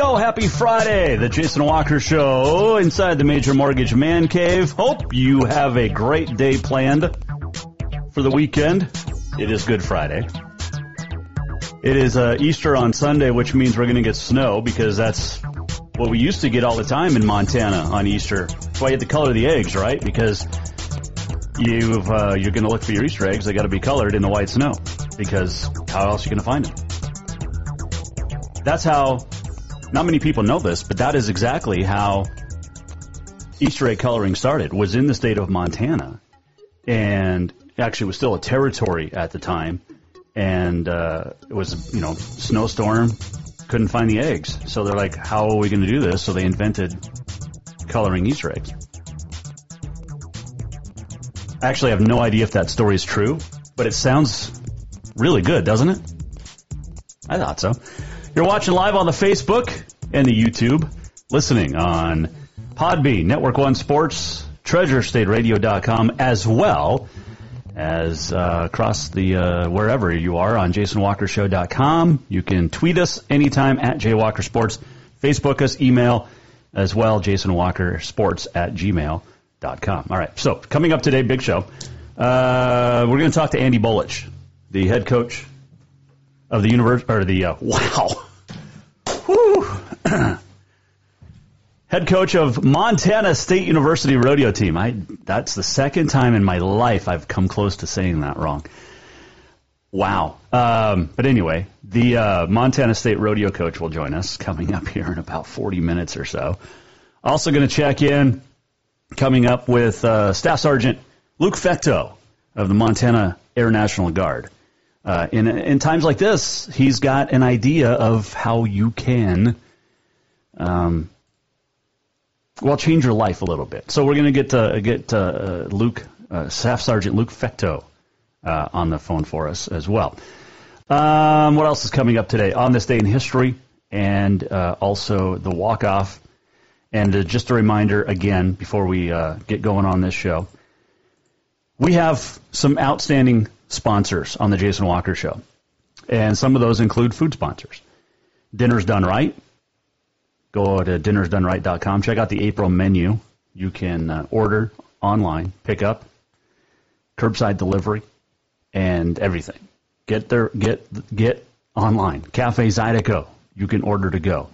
Yo, happy Friday! The Jason Walker Show inside the Major Mortgage Man Cave. Hope you have a great day planned for the weekend. It is Good Friday. It is uh, Easter on Sunday, which means we're going to get snow because that's what we used to get all the time in Montana on Easter. That's why you have to color the eggs, right? Because you've uh, you're going to look for your Easter eggs. They got to be colored in the white snow because how else are you going to find them? That's how not many people know this, but that is exactly how Easter egg coloring started. Was in the state of Montana, and actually was still a territory at the time. And uh, it was you know snowstorm, couldn't find the eggs, so they're like, how are we going to do this? So they invented coloring Easter eggs. Actually, I actually have no idea if that story is true, but it sounds really good, doesn't it? I thought so. You're watching live on the Facebook and the YouTube, listening on Podbean, Network One Sports, TreasureStateRadio.com, as well as uh, across the uh, wherever you are on JasonWalkerShow.com. You can tweet us anytime at JWalkerSports, Facebook us, email as well, JasonWalkerSports at gmail.com. All right, so coming up today, big show. Uh, we're going to talk to Andy Bolich, the head coach of the universe or the uh, wow, head coach of Montana State University rodeo team. I that's the second time in my life I've come close to saying that wrong. Wow. Um, but anyway, the uh, Montana State rodeo coach will join us coming up here in about 40 minutes or so. Also going to check in coming up with uh, Staff Sergeant Luke Fecteau of the Montana Air National Guard. Uh, in, in times like this, he's got an idea of how you can, um, well, change your life a little bit. So we're going to get to get uh, Luke, uh, Staff Sergeant Luke Fecteau, uh, on the phone for us as well. Um, what else is coming up today on this day in history, and uh, also the walk off. And uh, just a reminder again before we get going on this show, we have some outstanding sponsors on the Jason Walker Show. And some of those include food sponsors. Dinner's Done Right. Go to dinnersdoneright.com. Check out the April menu. You can uh, order online, pick up, curbside delivery, and everything. Get there, get get online. Cafe Zydeco. You can order to go.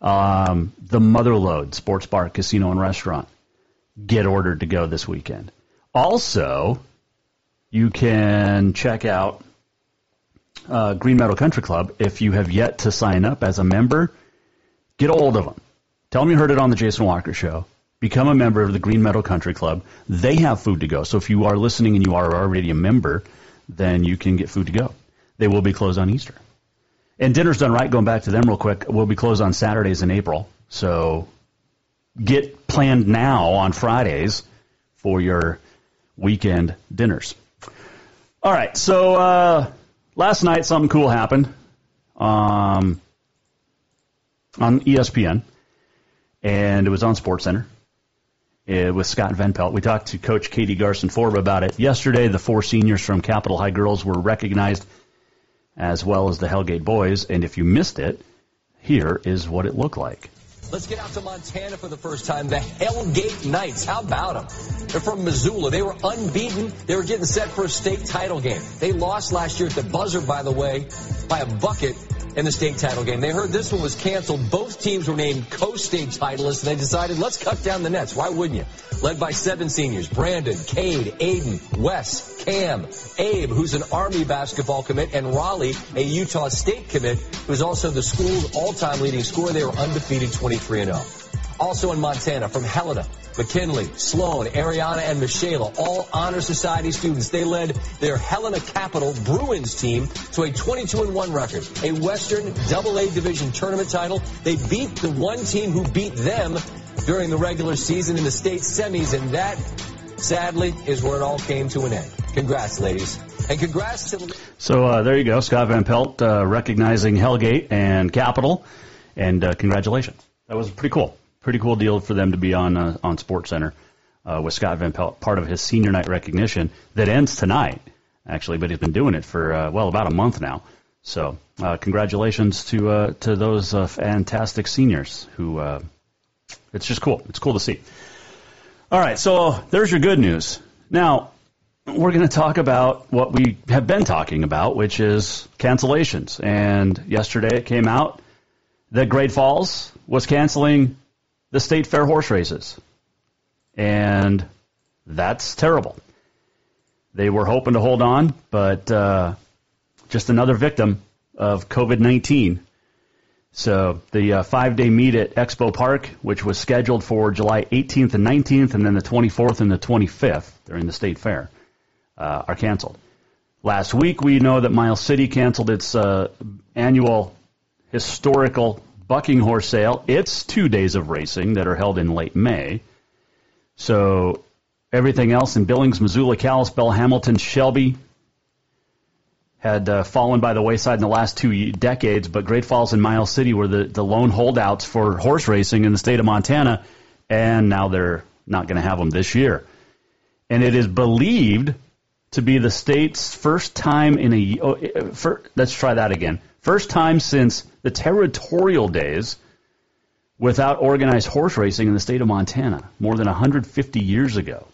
Um, the Motherlode Sports Bar, Casino, and Restaurant. Get ordered to go this weekend. Also, you can check out uh, Green Meadow Country Club. If you have yet to sign up as a member, get a hold of them. Tell them you heard it on the Jason Walker Show. Become a member of the Green Meadow Country Club. They have food to go. So if you are listening and you are already a member, then you can get food to go. They will be closed on Easter. And Dinner's Done Right, going back to them real quick, we'll be closed on Saturdays in April. So get planned now on Fridays for your weekend dinners. All right, so uh, last night something cool happened um, on ESPN, and it was on SportsCenter uh, with Scott Van Pelt. We talked to Coach Katie Garson Forb about it yesterday. The four seniors from Capital High Girls were recognized, as well as the Hellgate boys. And if you missed it, here is what it looked like. Let's get out to Montana for the first time. The Hellgate Knights. How about them? They're from Missoula. They were unbeaten. They were getting set for a state title game. They lost last year at the buzzer, by the way, by a bucket in the state title game. They heard this one was canceled. Both teams were named co-state titleists, and they decided, let's cut down the nets. Why wouldn't you? Led by seven seniors, Brandon, Cade, Aiden, Wes, Cam, Abe, who's an Army basketball commit, and Raleigh, a Utah State commit, who's also the school's all-time leading scorer. They were undefeated 23-0. Also in Montana, from Helena, McKinley, Sloan, Ariana, and Michaela, all Honor Society students. They led their Helena Capital Bruins team to a 22-1 record, a Western Double-A Division tournament title. They beat the one team who beat them during the regular season in the state semis, and that, sadly, is where it all came to an end. Congrats, ladies. And congrats to... So uh, there you go, Scott Van Pelt uh, recognizing Hellgate and Capital, and uh, congratulations. That was pretty cool pretty cool deal for them to be on uh, on Sports Center uh, with Scott Van Pelt, part of his senior night recognition that ends tonight, actually. But he's been doing it for uh, well about a month now. So uh, congratulations to uh, to those uh, fantastic seniors who. It's just cool. It's cool to see. All right, so there's your good news. Now we're going to talk about what we have been talking about, which is cancellations. And yesterday it came out that Great Falls was canceling the state fair horse races. And that's terrible. They were hoping to hold on, but uh, just another victim of COVID 19. So the uh, five day meet at Expo Park, which was scheduled for July 18th and 19th, and then the 24th and the 25th during the state fair, uh, are canceled. Last week, we know that Miles City canceled its uh, annual historical bucking horse sale. It's two days of racing that are held in late May. So everything else in Billings, Missoula, Kalispell, Hamilton, Shelby had uh, fallen by the wayside in the last two decades, but Great Falls and Miles City were the, the lone holdouts for horse racing in the state of Montana, and now they're not going to have them this year. And it is believed to be the state's first time in a. Oh, uh, for, let's try that again. First time since the territorial days without organized horse racing in the state of Montana, more than 150 years ago.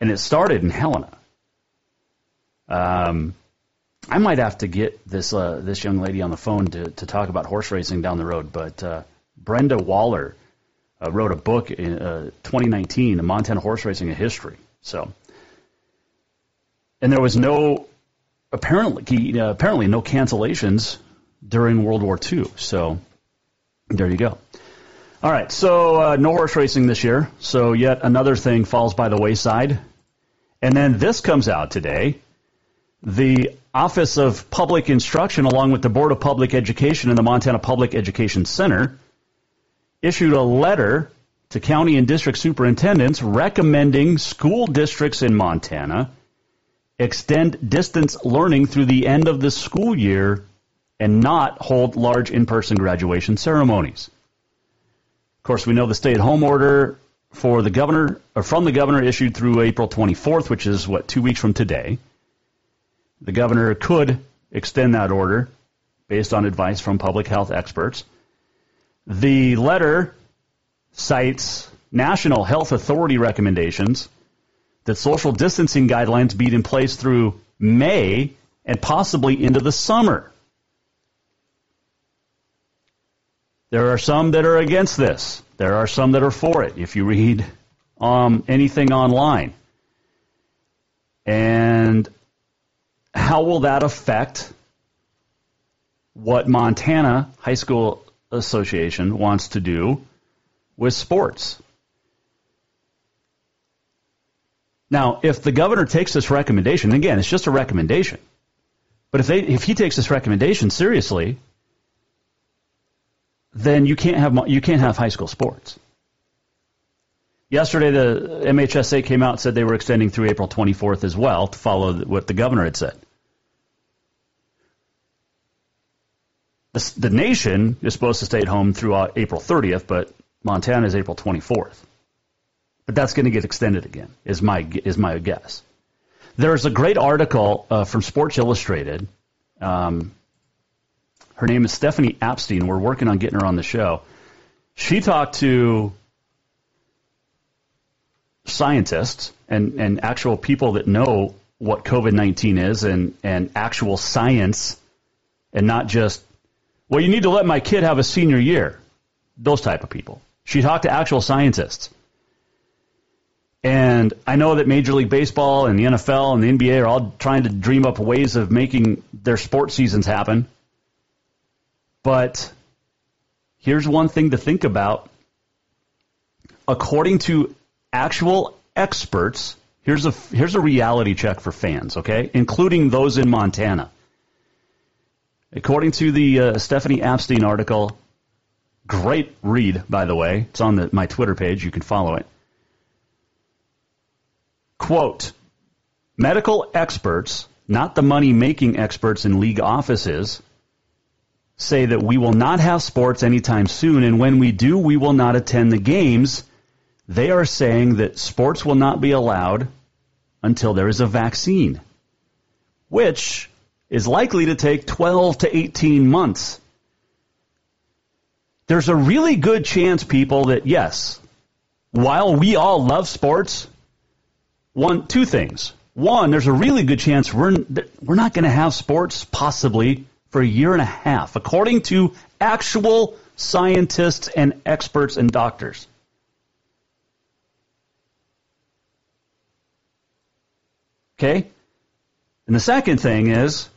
And it started in Helena. Um, I might have to get this uh, this young lady on the phone to, to talk about horse racing down the road, but uh, Brenda Wahler uh, wrote a book in uh, 2019, Montana Horse Racing: A History. So, and there was no apparently apparently no cancellations during World War II. So there you go. All right, so uh, no horse racing this year. So yet another thing falls by the wayside. And then this comes out today. The Office of Public Instruction, along with the Board of Public Education and the Montana Public Education Center, issued a letter to county and district superintendents recommending school districts in Montana extend distance learning through the end of the school year and not hold large in-person graduation ceremonies. Of course, we know the stay-at-home order for the governor or from the governor issued through April 24th, which is what 2 weeks from today. The governor could extend that order based on advice from public health experts. The letter cites National Health Authority recommendations that social distancing guidelines be in place through May and possibly into the summer. There are some that are against this. There are some that are for it. If you read um, anything online, and how will that affect what Montana High School Association wants to do with sports? Now, if the governor takes this recommendation, again, it's just a recommendation. But if they if he takes this recommendation seriously, then you can't have you can't have high school sports. Yesterday, the MHSA came out and said they were extending through April 24th as well to follow what the governor had said. The, the nation is supposed to stay at home through April 30th, but Montana is April 24th but that's going to get extended again. Is my is my guess. There's a great article uh, from Sports Illustrated. Um, Her name is Stephanie Apstein. We're working on getting her on the show. She talked to scientists and, and actual people that know what COVID 19 is and, and actual science and not just, well, you need to let my kid have a senior year. Those type of people. She talked to actual scientists. And I know that Major League Baseball and the NFL and the NBA are all trying to dream up ways of making their sports seasons happen. But here's one thing to think about. According to actual experts, here's a here's a reality check for fans, okay, including those in Montana. According to the uh, Stephanie Apstein article, great read by the way. It's on the, my Twitter page. You can follow it. Quote: Medical experts, not the money making experts in league offices, say that we will not have sports anytime soon, and when we do, we will not attend the games they are saying that sports will not be allowed until there is a vaccine, which is likely to take 12 to 18 months. There's a really good chance, people, that yes, while we all love sports, one, two things. One, there's a really good chance we're, we're not going to have sports possibly for a year and a half, according to actual scientists and experts and doctors. Okay? And the second thing is,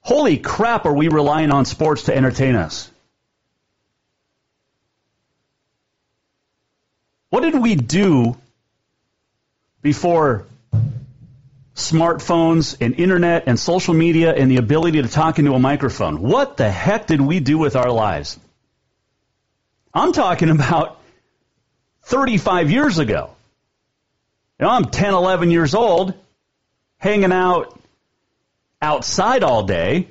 holy crap, are we relying on sports to entertain us? What did we do before smartphones and internet and social media and the ability to talk into a microphone? What the heck did we do with our lives? I'm talking about 35 years ago. You know, I'm 10, 11 years old hanging out outside all day,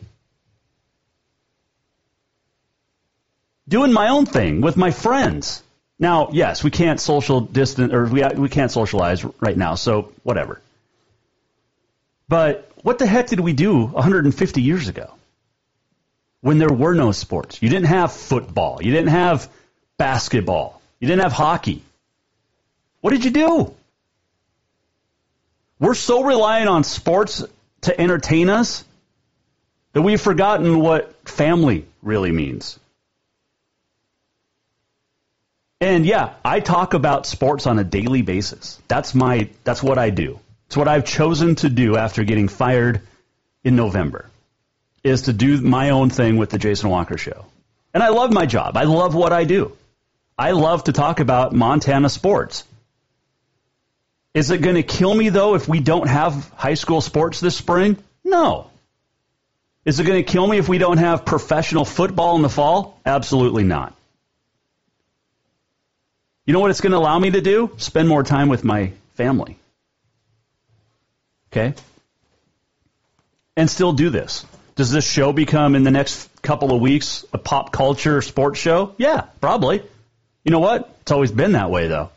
doing my own thing with my friends. Now, yes, we can't social distance or we we can't socialize right now, so whatever. But what the heck did we do 150 years ago? When there were no sports. You didn't have football, you didn't have basketball, you didn't have hockey. What did you do? We're so reliant on sports to entertain us that we've forgotten what family really means. And yeah, I talk about sports on a daily basis. That's my that's what I do. It's what I've chosen to do after getting fired in November is to do my own thing with the Jason Walker show. And I love my job. I love what I do. I love to talk about Montana sports. Is it going to kill me, though, if we don't have high school sports this spring? No. Is it going to kill me if we don't have professional football in the fall? Absolutely not. You know what it's going to allow me to do? Spend more time with my family. Okay? And still do this. Does this show become, in the next couple of weeks, a pop culture sports show? Yeah, probably. You know what? It's always been that way, though.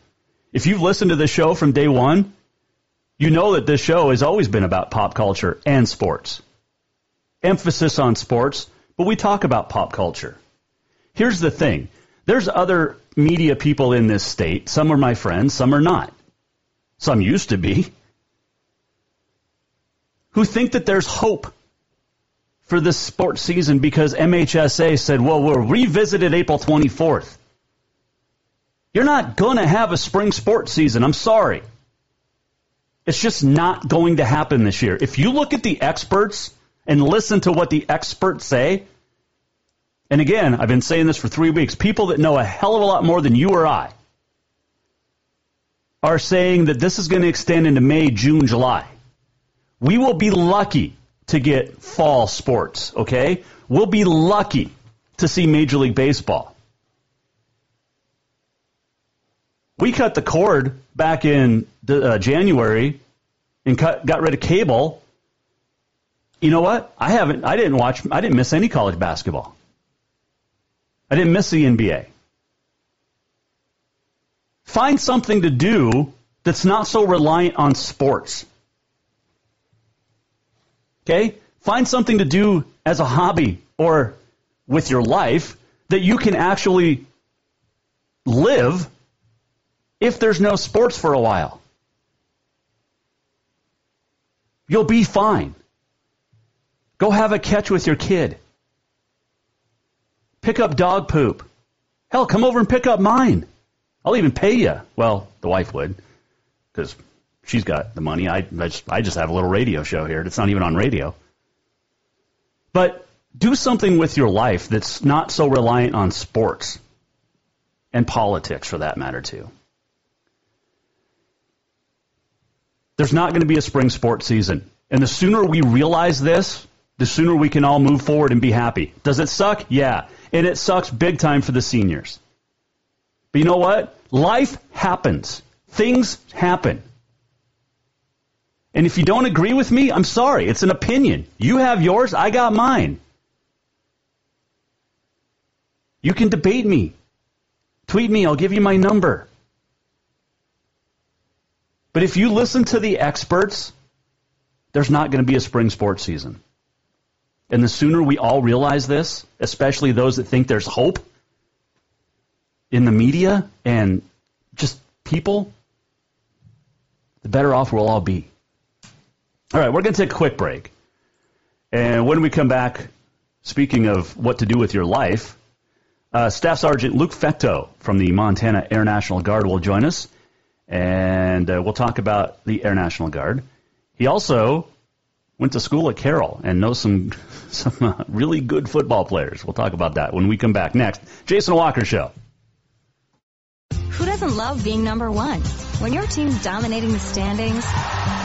If you've listened to this show from day one, you know that this show has always been about pop culture and sports. Emphasis on sports, but we talk about pop culture. Here's the thing. There's other media people in this state. Some are my friends, some are not. Some used to be. Who think that there's hope for this sports season because MHSA said, well, we'll revisit it April 24th. You're not going to have a spring sports season. I'm sorry. It's just not going to happen this year. If you look at the experts and listen to what the experts say, and again, I've been saying this for three weeks, people that know a hell of a lot more than you or I are saying that this is going to extend into May, June, July. We will be lucky to get fall sports, okay? We'll be lucky to see Major League Baseball. We cut the cord back in uh, January and cut, got rid of cable. You know what? I haven't. I didn't watch. I didn't miss any college basketball. I didn't miss the NBA. Find something to do that's not so reliant on sports. Okay? Find something to do as a hobby or with your life that you can actually live if there's no sports for a while. You'll be fine. Go have a catch with your kid. Pick up dog poop. Hell, come over and pick up mine. I'll even pay you. Well, the wife would, because she's got the money. I, I, just, I just have a little radio show here. It's not even on radio. But do something with your life that's not so reliant on sports and politics, for that matter, too. There's not going to be a spring sports season. And the sooner we realize this, the sooner we can all move forward and be happy. Does it suck? Yeah. And it sucks big time for the seniors. But you know what? Life happens. Things happen. And if you don't agree with me, I'm sorry. It's an opinion. You have yours, I got mine. You can debate me. Tweet me, I'll give you my number. But if you listen to the experts, there's not going to be a spring sports season. And the sooner we all realize this, especially those that think there's hope in the media and just people, the better off we'll all be. All right, we're going to take a quick break. And when we come back, speaking of what to do with your life, uh, Staff Sergeant Luke Fecteau from the Montana Air National Guard will join us, and uh, we'll talk about the Air National Guard. He also went to school at Carroll and knows some some uh, really good football players. We'll talk about that when we come back next. Jason Walker Show. Who doesn't love being number one? When your team's dominating the standings,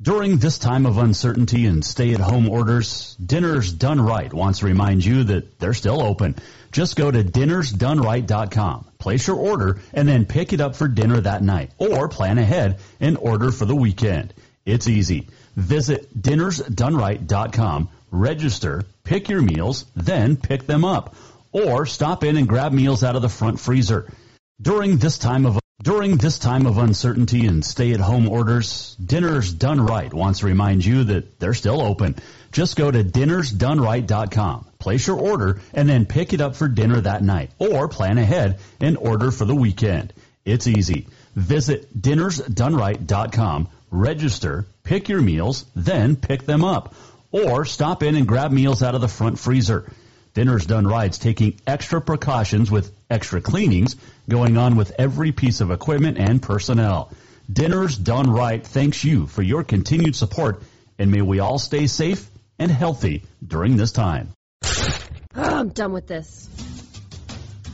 During this time of uncertainty and stay at home orders, Dinners Done Right wants to remind you that they're still open. Just go to dinnersdoneright.com, place your order, and then pick it up for dinner that night. Or plan ahead and order for the weekend. It's easy. Visit dinnersdoneright.com, register, pick your meals, then pick them up. Or stop in and grab meals out of the front freezer. During this time of during this time of uncertainty and stay-at-home orders, Dinners Done Right wants to remind you that they're still open. Just go to dinnersdoneright.com, place your order, and then pick it up for dinner that night. Or plan ahead and order for the weekend. It's easy. Visit dinnersdoneright.com, register, pick your meals, then pick them up. Or stop in and grab meals out of the front freezer. Dinners Done Right's taking extra precautions with extra cleanings going on with every piece of equipment and personnel. Dinners Done Right thanks you for your continued support, and may we all stay safe and healthy during this time. Oh, I'm done with this.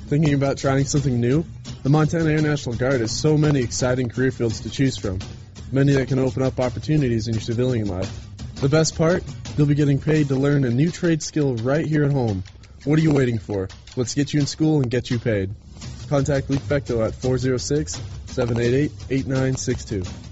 Thinking about trying something new? The Montana Air National Guard has so many exciting career fields to choose from, many that can open up opportunities in your civilian life. The best part? You'll be getting paid to learn a new trade skill right here at home. What are you waiting for? Let's get you in school and get you paid. Contact Luke Fecteau at 406 788 8962.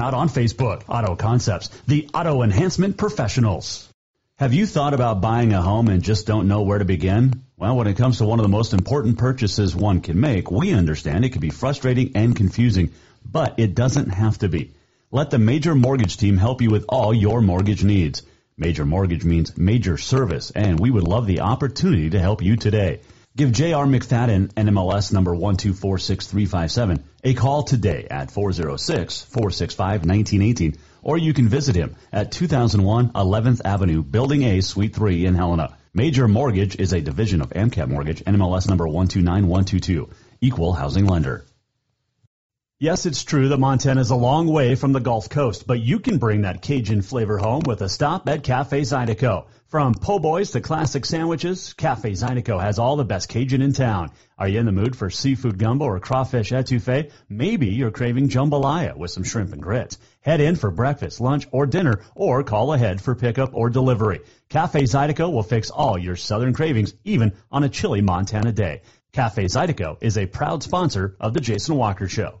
out on Facebook. Auto Concepts, the auto enhancement professionals. Have you thought about buying a home and just don't know where to begin? Well, when it comes to one of the most important purchases one can make, we understand it can be frustrating and confusing, but it doesn't have to be. Let the Major Mortgage team help you with all your mortgage needs. Major Mortgage means major service, and we would love the opportunity to help you today. Give J.R. McFadden, NMLS number 1246357, a call today at 406-465-1918 or you can visit him at 2001 11th Avenue, Building A, Suite 3 in Helena. Major Mortgage is a division of AMCAP Mortgage, NMLS number 129122, equal housing lender. Yes, it's true that Montana is a long way from the Gulf Coast, but you can bring that Cajun flavor home with a stop at Cafe Zydeco. From po' boys to classic sandwiches, Cafe Zydeco has all the best Cajun in town. Are you in the mood for seafood gumbo or crawfish etouffee? Maybe you're craving jambalaya with some shrimp and grits. Head in for breakfast, lunch, or dinner, or call ahead for pickup or delivery. Cafe Zydeco will fix all your southern cravings, even on a chilly Montana day. Cafe Zydeco is a proud sponsor of the Jason Walker Show.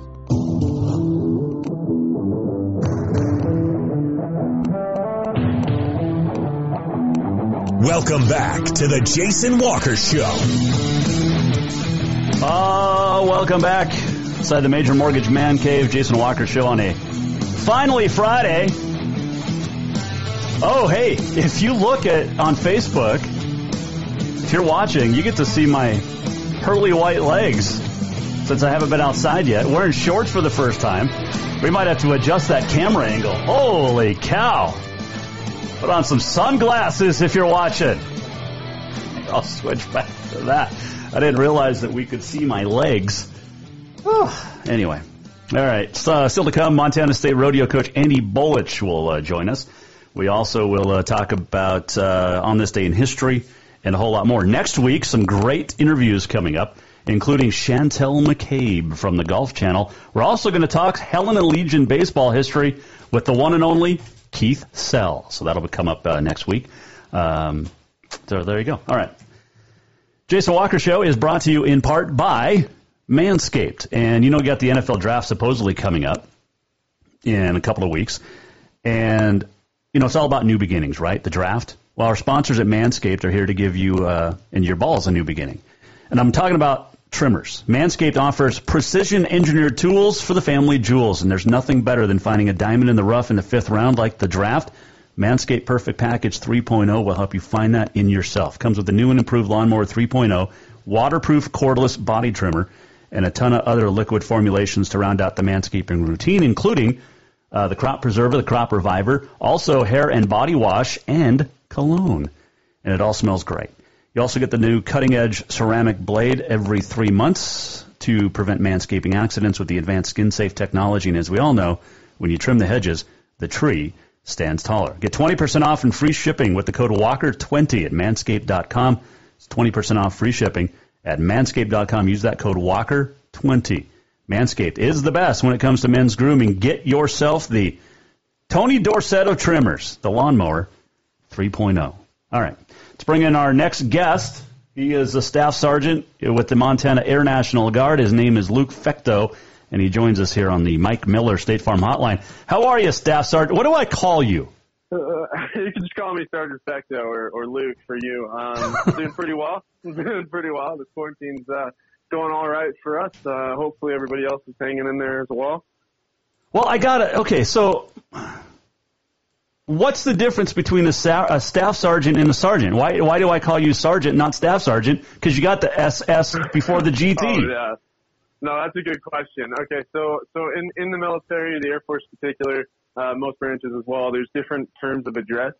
Welcome back to the Jason Walker Show. Oh, welcome back inside the Major Mortgage Man Cave, Jason Walker Show on a finally Friday. Oh, hey, if you look at on Facebook, if you're watching, you get to see my pearly white legs since I haven't been outside yet. Wearing shorts for the first time. We might have to adjust that camera angle. Holy cow! Put on some sunglasses if you're watching. I'll switch back to that. I didn't realize that we could see my legs. anyway, all right. So, still to come, Montana State rodeo coach Andy Bolich will uh, join us. We also will uh, talk about uh, on this day in history and a whole lot more. Next week, some great interviews coming up, including Chantel McCabe from the Golf Channel. We're also going to talk Helena Legion baseball history with the one and only Keith Sell. So that'll come up uh, next week. Um, so there you go. All right. Jason Walker Show is brought to you in part by Manscaped. And you know, we got the NFL draft supposedly coming up in a couple of weeks. And, you know, it's all about new beginnings, right? The draft. Well, our sponsors at Manscaped are here to give you uh, and your balls a new beginning. And I'm talking about trimmers. Manscaped offers precision engineered tools for the family jewels, and there's nothing better than finding a diamond in the rough in the fifth round like the draft. Manscaped Perfect Package 3.0 will help you find that in yourself. Comes with the new and improved Lawnmower 3.0, waterproof cordless body trimmer, and a ton of other liquid formulations to round out the manscaping routine, including uh, the Crop Preserver, the Crop Reviver, also hair and body wash, and cologne. And it all smells great. You also get the new cutting edge ceramic blade every three months to prevent manscaping accidents with the advanced skin safe technology. And as we all know, when you trim the hedges, the tree stands taller. Get 20% off and free shipping with the code WALKER20 at manscaped.com. It's 20% off free shipping at manscaped.com. Use that code WALKER20. Manscaped is the best when it comes to men's grooming. Get yourself the Tony Dorsett of trimmers, the lawnmower 3.0. All right. Let's bring in our next guest. He is a staff sergeant with the Montana Air National Guard. His name is Luke Fecteau, and he joins us here on the Mike Miller State Farm Hotline. How are you, staff sergeant? What do I call you? Uh, you can just call me Sergeant Fecteau or, or Luke for you. Um, doing pretty well. doing pretty well. The quarantine's uh, going all right for us. Uh, hopefully, everybody else is hanging in there as well. Well, I got it. Okay, so what's the difference between a, sa- a, staff sergeant and a sergeant? Why why do I call you sergeant, not staff sergeant? Because you got the SS before the GT. oh yeah, no, that's a good question. Okay, so so in in the military, the Air Force in particular, uh, most branches as well, there's different terms of address.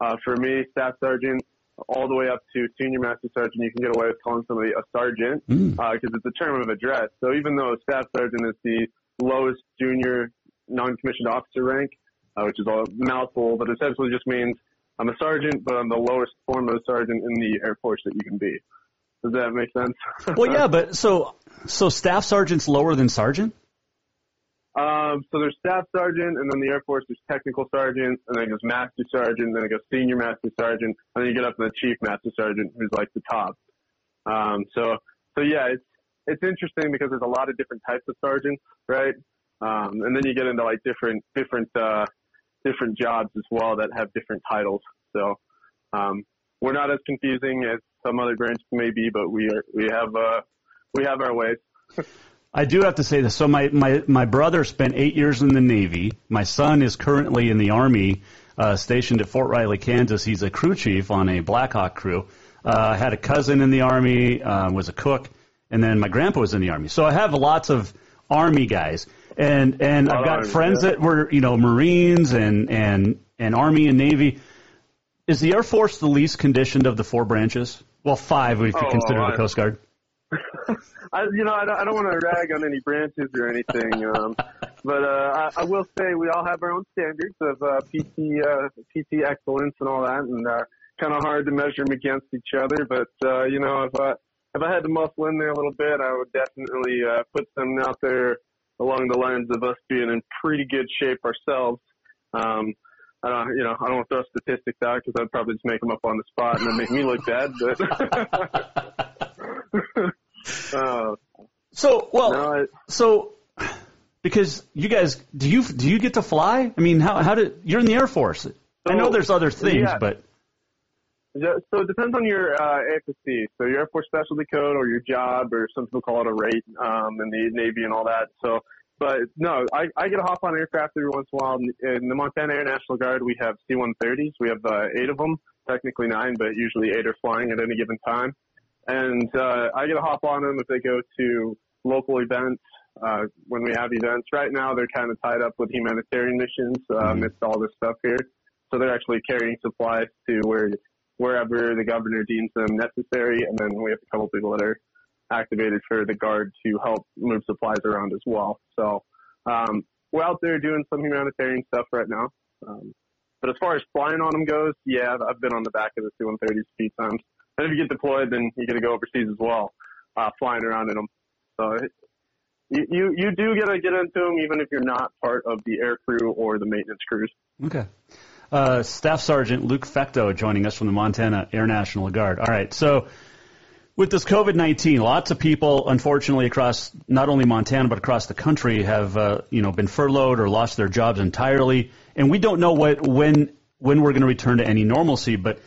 Uh, for me, staff sergeant, all the way up to senior master sergeant, you can get away with calling somebody a sergeant because mm. uh, it's a term of address. So even though a staff sergeant is the lowest junior non-commissioned officer rank, uh, which is a mouthful, but essentially just means I'm a sergeant, but I'm the lowest form of a sergeant in the Air Force that you can be. Does that make sense? well, yeah, but so so staff sergeant's lower than sergeant. Um, so there's staff sergeant, and then the Air Force there's technical sergeant, and then it goes master sergeant, and then it goes senior master sergeant, and then you get up to the chief master sergeant, who's like the top. Um, so so yeah, it's it's interesting because there's a lot of different types of sergeants, right? Um, and then you get into like different different uh, different jobs as well that have different titles. So um, we're not as confusing as some other branches may be, but we are we have uh, we have our ways. I do have to say this. So my, my, my brother spent eight years in the Navy. My son is currently in the Army, uh, stationed at Fort Riley, Kansas. He's a crew chief on a Blackhawk crew. Uh, had a cousin in the Army, uh, was a cook, and then my grandpa was in the Army. So I have lots of Army guys. And, and I've got Army, friends yeah. that were, you know, Marines and, and, and Army and Navy. Is the Air Force the least conditioned of the four branches? Well, five if you Oh, consider I- the Coast Guard. I, you know, I don't, I don't want to rag on any branches or anything, um, but uh, I, I will say we all have our own standards of uh, PT, uh, PT excellence and all that, and uh, kind of hard to measure them against each other. But uh, you know, if I if I had to muscle in there a little bit, I would definitely uh, put them out there along the lines of us being in pretty good shape ourselves. Um, I don't, you know, I don't want to throw statistics out because I'd probably just make them up on the spot and then make me look bad. But uh, So well, so because you guys do you do you get to fly? I mean, how how did you're in the Air Force? I know there's other things, yeah. but so it depends on your uh, AFSC, so your Air Force Specialty Code or your job, or some people call it a rate um, in the Navy and all that. So, but no, I, I get to hop on aircraft every once in a while. In the Montana Air National Guard, we have C-130s. We have uh, eight of them, technically nine, but usually eight are flying at any given time. And uh, I get to hop on them if they go to local events. Uh, when we have events, right now they're kind of tied up with humanitarian missions uh, amidst all this stuff here. So they're actually carrying supplies to where wherever the governor deems them necessary, and then we have a couple people that are activated for the guard to help move supplies around as well. So um, we're out there doing some humanitarian stuff right now. Um, but as far as flying on them goes, yeah, I've been on the back of the C-130s a few times. And if you get deployed, then you get to go overseas as well, uh, flying around in them. So it, you, you you do get to get into them even if you're not part of the air crew or the maintenance crews. okay. Uh, Staff Sergeant Luke Fecteau joining us from the Montana Air National Guard. All right, so with this COVID nineteen, lots of people, unfortunately, across not only Montana but across the country, have uh, you know been furloughed or lost their jobs entirely, and we don't know what when when we're going to return to any normalcy. But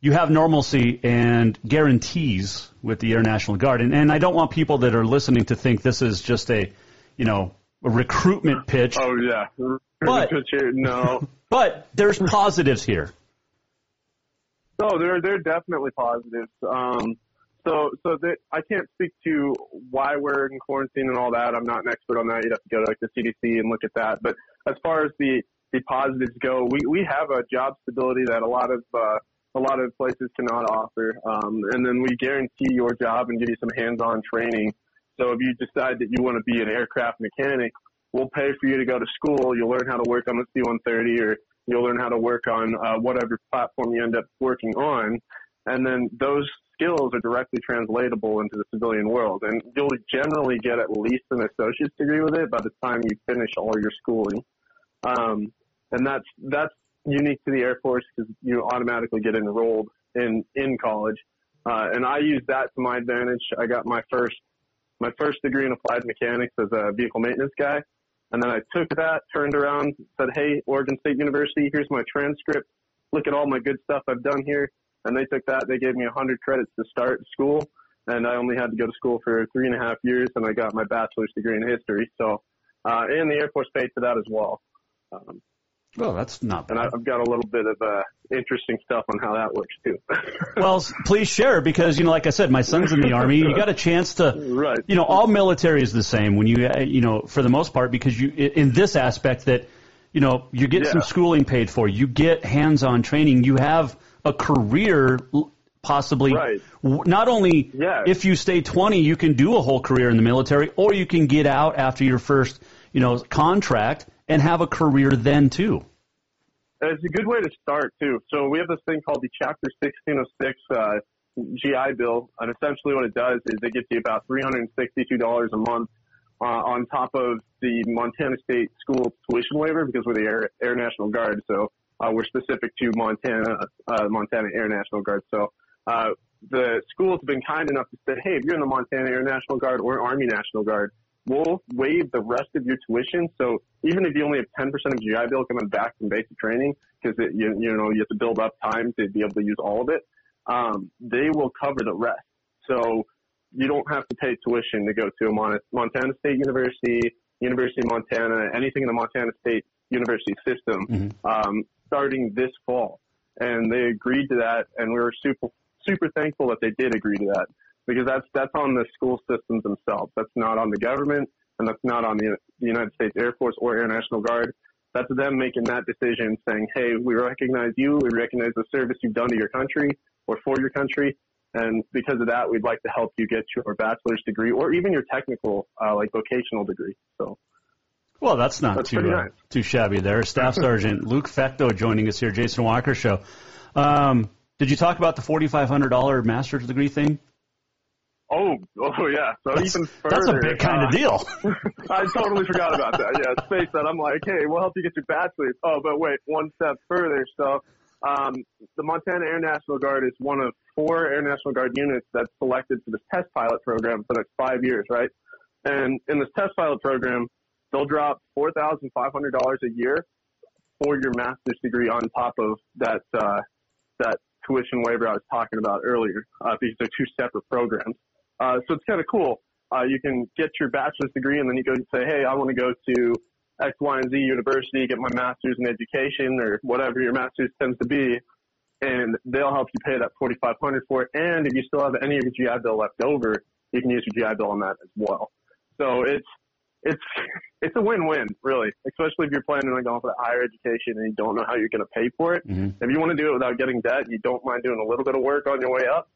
you have normalcy and guarantees with the Air National Guard, and, and I don't want people that are listening to think this is just a you know a recruitment pitch. Oh yeah, But- no. But there's positives here. No, they're they're definitely positives. Um, so so they, I can't speak to why we're in quarantine and all that. I'm not an expert on that. You'd have to go to like the CDC and look at that. But as far as the the positives go, we we have a job stability that a lot of uh, a lot of places cannot offer. Um, and then we guarantee your job and give you some hands-on training. So if you decide that you want to be an aircraft mechanic, we'll pay for you to go to school. You'll learn how to work on the C-130 or you'll learn how to work on uh, whatever platform you end up working on. And then those skills are directly translatable into the civilian world. And you'll generally get at least an associate's degree with it by the time you finish all your schooling. Um, and that's, that's unique to the Air Force because you automatically get enrolled in, in college. Uh, and I use that to my advantage. I got my first, my first degree in applied mechanics as a vehicle maintenance guy. And then I took that, turned around, said, Hey, Oregon State University, here's my transcript. Look at all my good stuff I've done here. And they took that. They gave me 100 credits to start school. And I only had to go to school for three and a half years. And I got my bachelor's degree in history. So, uh, and the Air Force paid for that as well. Um, Well, that's not and I- I've got a little bit of uh, interesting stuff on how that works too. well, please share because you know, like I said, my son's in the army. You got a chance to, right? You know, all military is the same when you, uh, you know, for the most part, because you in this aspect that, you know, you get some schooling paid for, you get hands-on training, you have a career possibly. Right. Not only Yeah. if you stay 20, you can do a whole career in the military, or you can get out after your first, you know, contract and have a career then too. It's a good way to start too. So we have this thing called the Chapter 1606 uh, GI Bill, and essentially what it does is it gets you about $362 a month uh, on top of the Montana State School tuition waiver because we're the Air, Air National Guard. So uh, we're specific to Montana, uh, Montana Air National Guard. So uh, the schools have been kind enough to say, hey, if you're in the Montana Air National Guard or Army National Guard, we'll waive the rest of your tuition. So even if you only have 10% of your GI Bill coming back from basic training, because you, you know, you have to build up time to be able to use all of it, um, they will cover the rest. So you don't have to pay tuition to go to a Mon- Montana State University, University of Montana, anything in the Montana State University system, Mm-hmm. um, starting this fall. And they agreed to that, and we were super, super thankful that they did agree to that because that's that's on the school systems themselves. That's not on the government, and that's not on the, the United States Air Force or Air National Guard. That's them making that decision, saying, "Hey, we recognize you. We recognize the service you've done to your country or for your country, and because of that, we'd like to help you get your bachelor's degree or even your technical, uh, like vocational degree." So. Well, that's not That's too pretty uh, too shabby there. Staff Sergeant Luke Fecteau joining us here, Jason Walker Show. Um, did you talk about the $4,500 master's degree thing? Oh, oh yeah. So That's- even further. that's a big kind of uh, deal. I totally forgot about that. Yeah, space that. I'm like, hey, we'll help you get your bachelor's. Oh, but wait, one step further. So, um, the Montana Air National Guard is one of four Air National Guard units that's selected for this test pilot program for the next five years, right? And in this test pilot program, they'll drop four thousand five hundred dollars a year for your master's degree on top of that uh, that tuition waiver I was talking about earlier. Uh, these are two separate programs. Uh, so it's kind of cool. Uh, you can get your bachelor's degree and then you go and say, hey, I want to go to X, Y, and Z university, get my master's in education or whatever your master's tends to be. And they'll help you pay that 4500 for it. And if you still have any of your GI Bill left over, you can use your GI Bill on that as well. So it's, it's, it's a win-win, really, especially if you're planning on going for that higher education and you don't know how you're going to pay for it. Mm-hmm. If you want to do it without getting debt, you don't mind doing a little bit of work on your way up.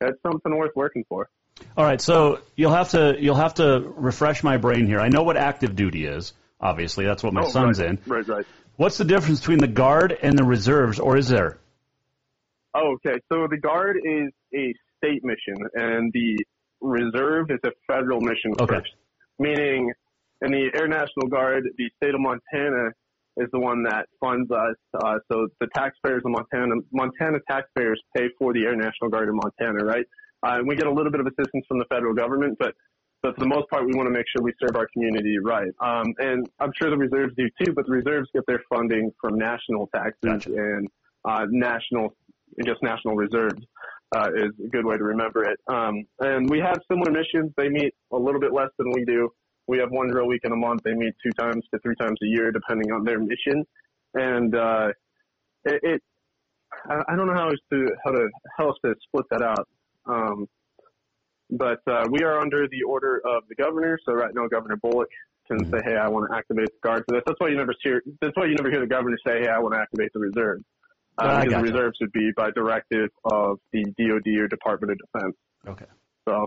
That's something worth working for. All right, so you'll have to you'll have to refresh my brain here. I know what active duty is. Obviously, that's what my Oh, son's right, in. Right, right. What's the difference between the guard and the reserves, or is there? Oh, okay. So the Guard is a state mission, and the Reserve is a federal mission Okay. first. Meaning, in the Air National Guard, the state of Montana is the one that funds us. Uh, so the taxpayers of Montana, Montana taxpayers pay for the Air National Guard in Montana, right? Uh, and we get a little bit of assistance from the federal government, but but for the most part, we want to make sure we serve our community right. Um, and I'm sure the reserves do too, but the reserves get their funding from national taxes and uh, national, just national reserves uh, is a good way to remember it. Um, and we have similar missions. They meet a little bit less than we do. We have one drill week in a month. They meet two times to three times a year, depending on their mission. And uh, it, it I I don't know how to how to how else to split that out. Um, but uh, we are under the order of the governor. So right now, Governor Bullock can say, "Hey, I want to activate the guard for this." That's why you never hear. That's why you never hear the governor say, "Hey, I want to activate the reserve." Uh, Ah, because the reserves would be by directive of the DoD or Department of Defense. Okay. So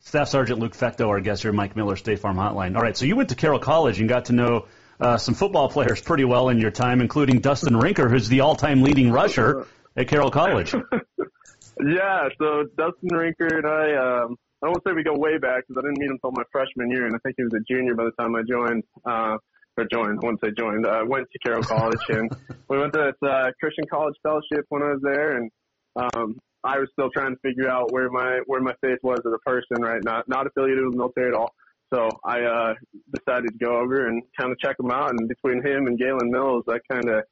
Staff Sergeant Luke Fecteau, our guest here, Mike Miller, State Farm Hotline. All right, so you went to Carroll College and got to know uh, some football players pretty well in your time, including Dustin Rinker, who's the all-time leading rusher at Carroll College. yeah, so Dustin Rinker and I, um, I won't say we go way back because I didn't meet him until my freshman year, and I think he was a junior by the time I joined. Uh, or joined, Once I wouldn't say joined. Uh, went to Carroll College, and we went to this uh, Christian College Fellowship when I was there, and um, I was still trying to figure out where my where my faith was as a person, right? Not not affiliated with the military at all. So I uh, decided to go over and kind of check him out, and between him and Galen Mills, that kind of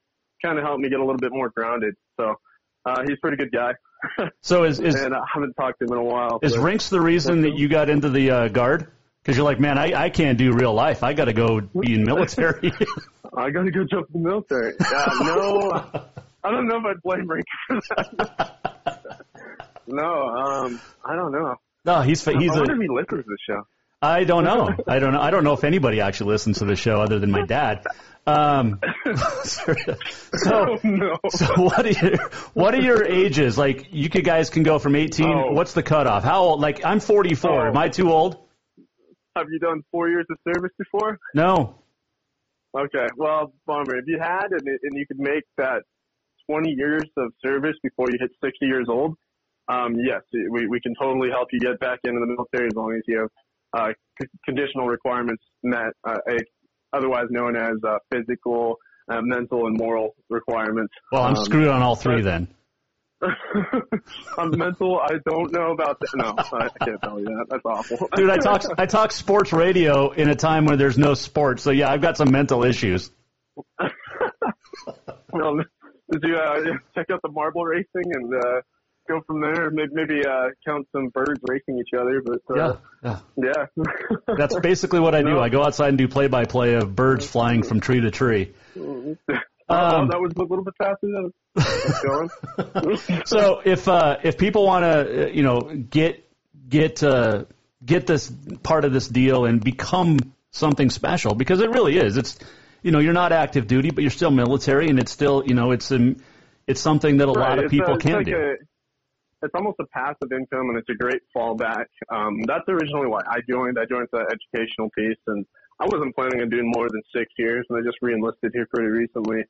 kind of helped me get a little bit more grounded. So uh, he's a pretty good guy. So is is and I haven't talked to him in a while. is Rinks the reason that you got into the uh, guard? Because you're like, man, I, I can't do real life. I got to go be in military. I got to go jump in the military. Uh, no, I don't know if I'd blame Rinker for that. no, um, I don't know. no, he's he's I wonder a. if he listens to the show. I don't know. I don't know. I don't know if anybody actually listens to the show other than my dad. Um, so, Oh, no. so what are your what are your ages? Like you could, guys can go from 18. Oh. What's the cutoff? How old? Like I'm 44. Oh. Am I too old? Have you done four years of service before? No. Okay, well, bummer. If you had and, and you could make that 20 years of service before you hit 60 years old, um, yes, we, we can totally help you get back into the military as long as you have uh, c- conditional requirements met, uh, a- otherwise known as uh, physical, uh, mental, and moral requirements. Well, I'm Um, screwed on all three then. I'm mental. I don't know about that. No, I can't tell you that. That's awful. Dude, I talk I talk sports radio in a time when there's no sports. So yeah, I've got some mental issues. well, did you uh, check out the marble racing and uh, go from there? Maybe, maybe uh, count some birds racing each other. But uh, yeah, yeah, That's basically what I do. No. I go outside and do play by play of birds flying from tree to tree. oh, Um, that was a little bit faster than going. so if uh, if people want to, uh, you know, get get uh, get this part of this deal and become something special because it really is. It's you know you're not active duty, but you're still military, and it's still you know it's um, it's something that a lot of people a- can like do. It's almost a passive income, and it's a great fallback. Um, that's originally why I joined. I joined the educational piece, and I wasn't planning on doing more than six years, and I just reenlisted here pretty recently.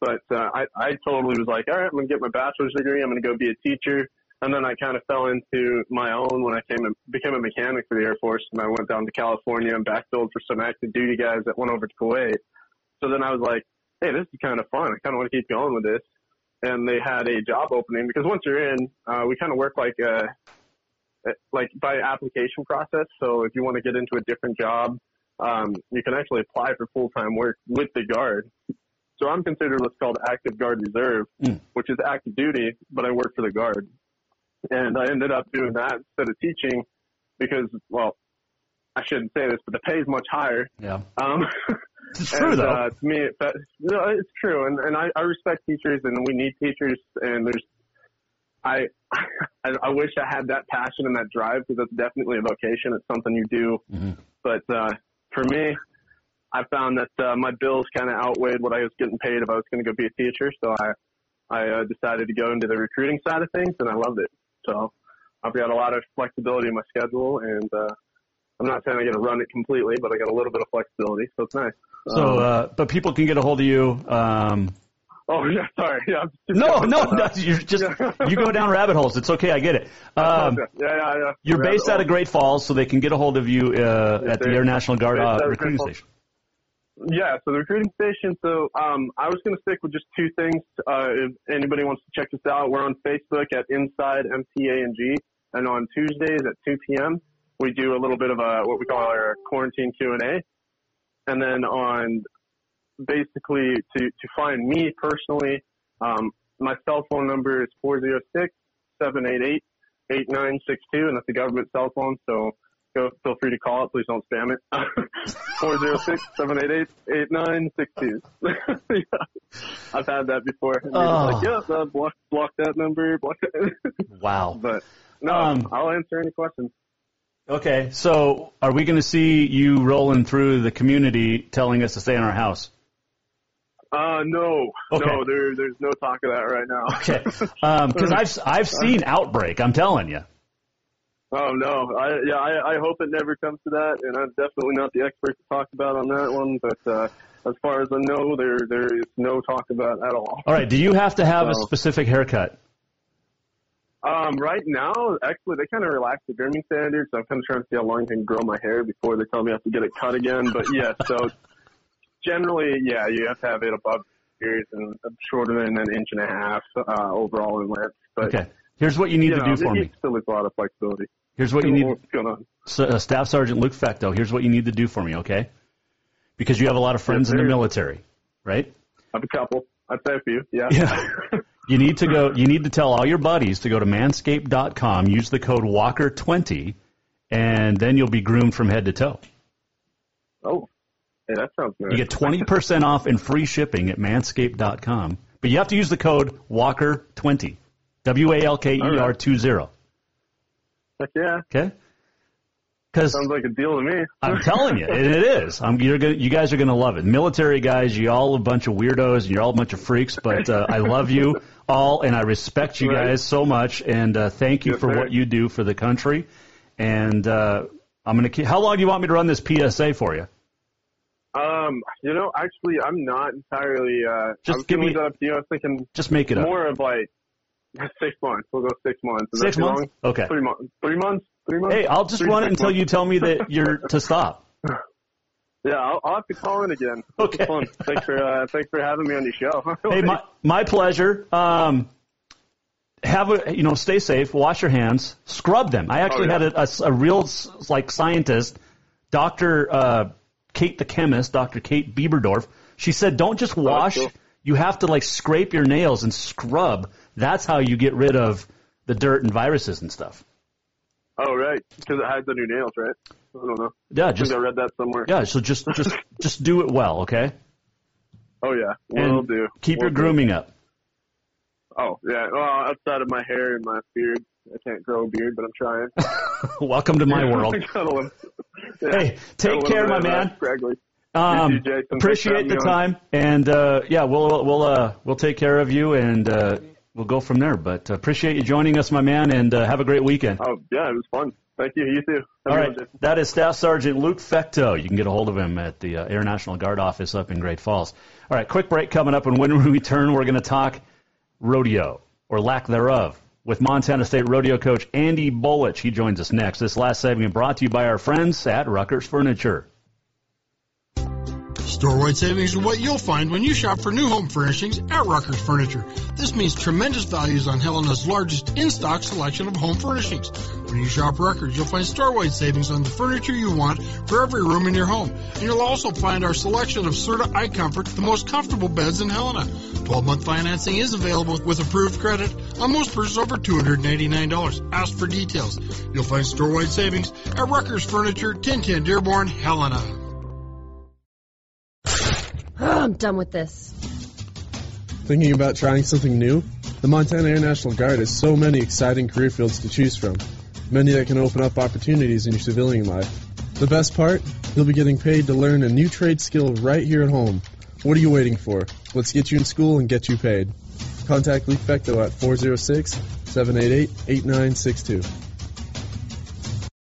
But uh, I, I totally was like, all right, I'm gonna get my bachelor's degree. I'm gonna go be a teacher. And then I kind of fell into my own when I came and became a mechanic for the Air Force, and I went down to California and backfilled for some active duty guys that went over to Kuwait. So then I was like, hey, this is kind of fun. I kind of want to keep going with this. And they had a job opening because once you're in, uh, we kind of work like uh like by application process. So if you want to get into a different job, um, you can actually apply for full time work with the guard. So I'm considered what's called active guard reserve, which is active duty, but I work for the guard. And I ended up doing that instead of teaching because, well, I shouldn't say this, but the pay is much higher. Yeah. Um, It's true, and, though. Uh, to me, that, no, it's true, and and I, I respect teachers, and we need teachers, and there's, I, I, I wish I had that passion and that drive because that's definitely a vocation. It's something you do, Mm-hmm. but uh, for me, I found that uh, my bills kind of outweighed what I was getting paid if I was going to go be a teacher. So I, I uh, decided to go into the recruiting side of things, and I loved it. So I've got a lot of flexibility in my schedule, and uh, I'm not saying I got to run it completely, but I got a little bit of flexibility, so it's nice. So, Um, uh, but people can get a hold of you. Um, oh yeah, sorry. Yeah, I'm no, no, no, you're just you go down rabbit holes. It's okay, I get it. Um, yeah, yeah, yeah. you're Yeah, based out of Great Falls, so they can get a hold of you uh, at the. Air National Guard uh, recruiting station. Yeah, so the recruiting station. So um, I was going to stick with just two things. Uh, if anybody wants to check us out, we're on Facebook at Inside MTANG, and on Tuesdays at 2 p.m. we do a little bit of a what we call our quarantine Q and A, and then on basically to to find me personally, um, my cell phone number is 406 788 8962, and that's the government cell phone. So go feel free to call it. Please don't spam it. 406-788-8962. I've had that before. And Oh. like, yeah, uh, block, block that number. Block that. Wow. but no, Um, I'll answer any questions. Okay, so are we going to see you rolling through the community telling us to stay in our house? Uh, no, Okay. no, there, there's no talk of that right now. Okay, because I've I've seen outbreak. I'm telling you. Oh no, I yeah, I, I hope it never comes to that, and I'm definitely not the expert to talk about on that one. But uh, as far as I know, there there is no talk about at all. All right, do you have to have a specific haircut? Um, right now, actually, they kind of relaxed the grooming standards. So I'm kind of trying to see how long I can grow my hair before they tell me I have to get it cut again. But yeah, so generally, yeah, you have to have it above ears and shorter than an inch and a half uh, overall in length. But Okay, here's what you need you to know, do for me. still a lot of flexibility. Here's what you need. What's going on? S- uh, Staff Sergeant Luke Fecteau, here's what you need to do for me, okay? Because you have a lot of friends Yes, in the military, right? I have a couple. I'd say a few. Yeah. Yeah. You need to go. You need to tell all your buddies to go to manscaped.com, use the code Walker20, and then you'll be groomed from head to toe. oh, hey, that sounds nice. You get 20% off and free shipping at manscaped.com, but you have to use the code Walker20, W A L K E R 20. Heck yeah. Okay? Because Sounds like a deal to me. I'm telling you, it, it is. I'm, you're gonna, you guys are going to love it. Military guys, you all a bunch of weirdos and you're all a bunch of freaks, but uh, I love you all and I respect you Right. guys so much and uh, thank you Yes, for sir. what you do for the country. And uh, I'm going to keep. How long do you want me to run this PSA for you? Um, you know, actually, I'm not entirely. Uh, Just give me- that up to you. I was thinking Just make it up. more of like six months. We'll go six months. Is Six months? long? Okay. Three months. Three months. Three months. Hey, I'll just Three, run it until months. you tell me that you're to stop. Yeah, I'll, I'll have to call in again. Okay. Fun. Thanks for uh, thanks for having me on your show. Hey, my my pleasure. Um, have a you know stay safe, wash your hands, scrub them. I actually Oh, yeah. had a, a, a real like scientist, Doctor uh, Kate the chemist, Doctor Kate Biberdorf. She said, don't just wash. cool. You have to like scrape your nails and scrub. That's how you get rid of the dirt and viruses and stuff. Oh, right. Because it hides under your nails, right? I don't know. Yeah, I just think I read that somewhere. yeah. So just just just do it well, okay? Oh, yeah. we'll And do. Keep Will your do. grooming up. Oh, yeah. Well, outside of my hair and my beard, I can't grow a beard, but I'm trying. Welcome to my world. Got a little- yeah, Hey, take care, my man. Scraggly. Um, You too, Jason. Thanks for appreciate the time, and uh, yeah, we'll we'll uh, we'll take care of you, and uh, we'll go from there. But appreciate you joining us, my man, and uh, have a great weekend. Oh, yeah, it was fun. Thank you. You too. Have All right, good one, Jason. that is Staff Sergeant Luke Fecteau. You can get a hold of him at the uh, Air National Guard office up in Great Falls. All right, quick break coming up, and when we return, we're going to talk rodeo or lack thereof with Montana State rodeo coach Andy Bolich. He joins us next. This last segment brought to you by our friends at Ruckers Furniture. Store-wide savings are what you'll find when you shop for new home furnishings at Ruckers Furniture. This means tremendous values on Helena's largest in-stock selection of home furnishings. When you shop Ruckers, you'll find store-wide savings on the furniture you want for every room in your home. And you'll also find our selection of Serta iComfort, the most comfortable beds in Helena. 12-month financing is available with approved credit on most purchases over $289. Ask for details. You'll find store-wide savings at Ruckers Furniture, 1010 Dearborn, Helena. Oh, I'm done with this. Thinking about trying something new? The Montana Air National Guard has so many exciting career fields to choose from, many that can open up opportunities in your civilian life. The best part? You'll be getting paid to learn a new trade skill right here at home. What are you waiting for? Let's get you in school and get you paid. Contact Luke Fecteau at 406 788 8962.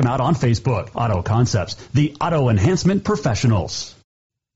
them out on Facebook. Auto Concepts, the auto enhancement professionals.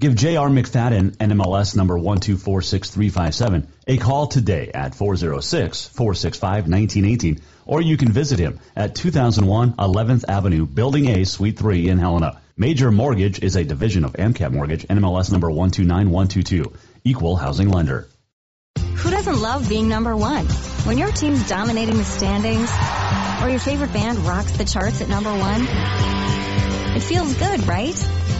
Give J.R. McFadden, NMLS number 1246357, a call today at 406-465-1918, or you can visit him at 2001 11th Avenue, Building A, Suite 3 in Helena. Major Mortgage is a division of AMCAP Mortgage, NMLS number 129122, equal housing lender. Who doesn't love being number one? When your team's dominating the standings, or your favorite band rocks the charts at number one, it feels good, right?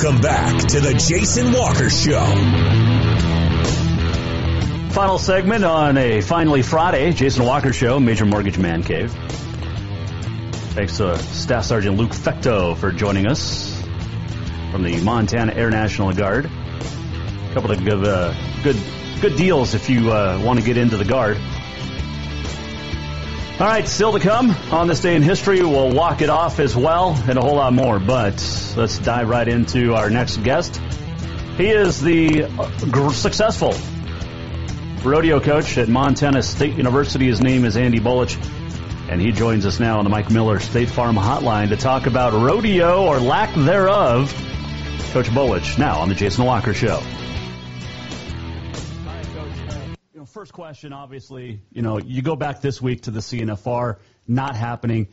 Welcome back to the Jason Walker Show. Final segment on a finally Friday, Jason Walker Show, Major Mortgage Man Cave. Thanks to Staff Sergeant Luke Fecteau for joining us from the Montana Air National Guard. A couple of good, uh, good, good deals if you uh, want to get into the Guard. All right, still to come on this day in history. We'll walk it off as well and a whole lot more. But let's dive right into our next guest. He is the uh, successful rodeo coach at Montana State University. His name is Andy Bolich, and he joins us now on the Mike Miller State Farm Hotline to talk about rodeo or lack thereof. Coach Bolich now on the Jason Walker Show. First question, obviously, you know, you go back this week to the CNFR, not happening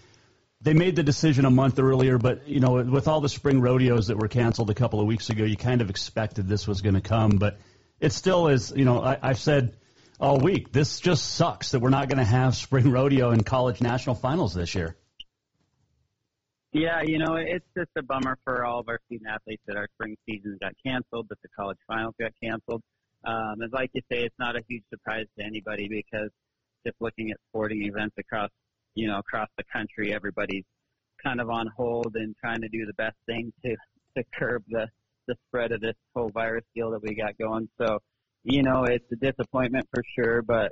they made the decision a month earlier, but you know, with all the spring rodeos that were canceled a couple of weeks ago, you kind of expected this was going to come. But it still is. You know, I, I've said all week this just sucks that we're not going to have spring rodeo and college national finals this year. Yeah, you know, it's just a bummer for all of our student athletes that our spring seasons got canceled, that the college finals got canceled. Um, and like you say, it's not a huge surprise to anybody because just looking at sporting events across you know, across the country, everybody's kind of on hold and trying to do the best thing to to curb the the spread of this whole virus deal that we got going. So, you know, it's a disappointment for sure, but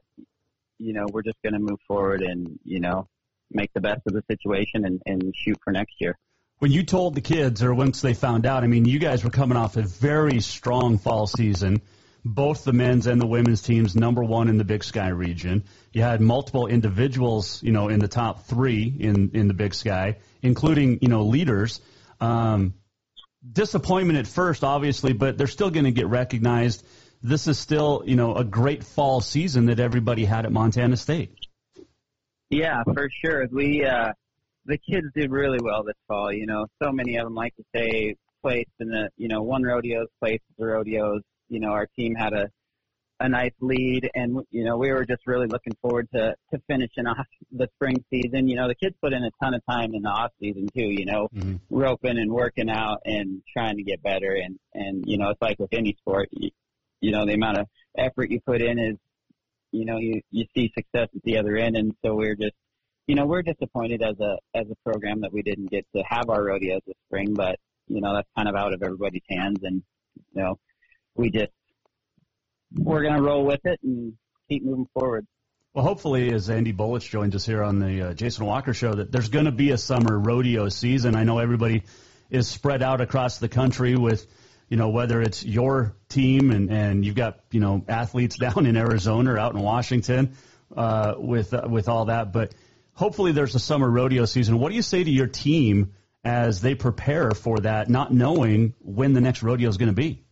you know, we're just going to move forward and you know make the best of the situation and, and shoot for next year. When you told the kids, or once they found out, I mean, you guys were coming off a very strong fall season both the men's and the women's teams number one in the Big Sky region. You had multiple individuals, you know, in the top three in in the Big Sky, including you know leaders. Um, disappointment at first, obviously, but they're still going to get recognized. This is still, you know, a great fall season that everybody had at Montana State. Yeah, for sure. We uh, the kids did really well this fall. You know, so many of them like to say placed in the, you know, one rodeos, placed the rodeos, you know, our team had a a nice lead, and you know, we were just really looking forward to to finishing off the spring season. You know, the kids put in a ton of time in the off season too. You know, mm-hmm. roping and working out and trying to get better, and and you know, it's like with any sport, you, you know, the amount of effort you put in is, you know, you you see success at the other end, and so we're just you know, we're disappointed as a as a program that we didn't get to have our rodeos this spring, but you know, that's kind of out of everybody's hands and you know, we just we're going to roll with it and keep moving forward. Well, hopefully, as Andy Bolich joins us here on the uh, Jason Walker Show, that there's going to be a summer rodeo season. I know everybody is spread out across the country with, you know, whether it's your team and, and you've got, you know, athletes down in Arizona or out in Washington uh, with uh, with all that. But hopefully, there's a summer rodeo season. What do you say to your team as they prepare for that, not knowing when the next rodeo is going to be?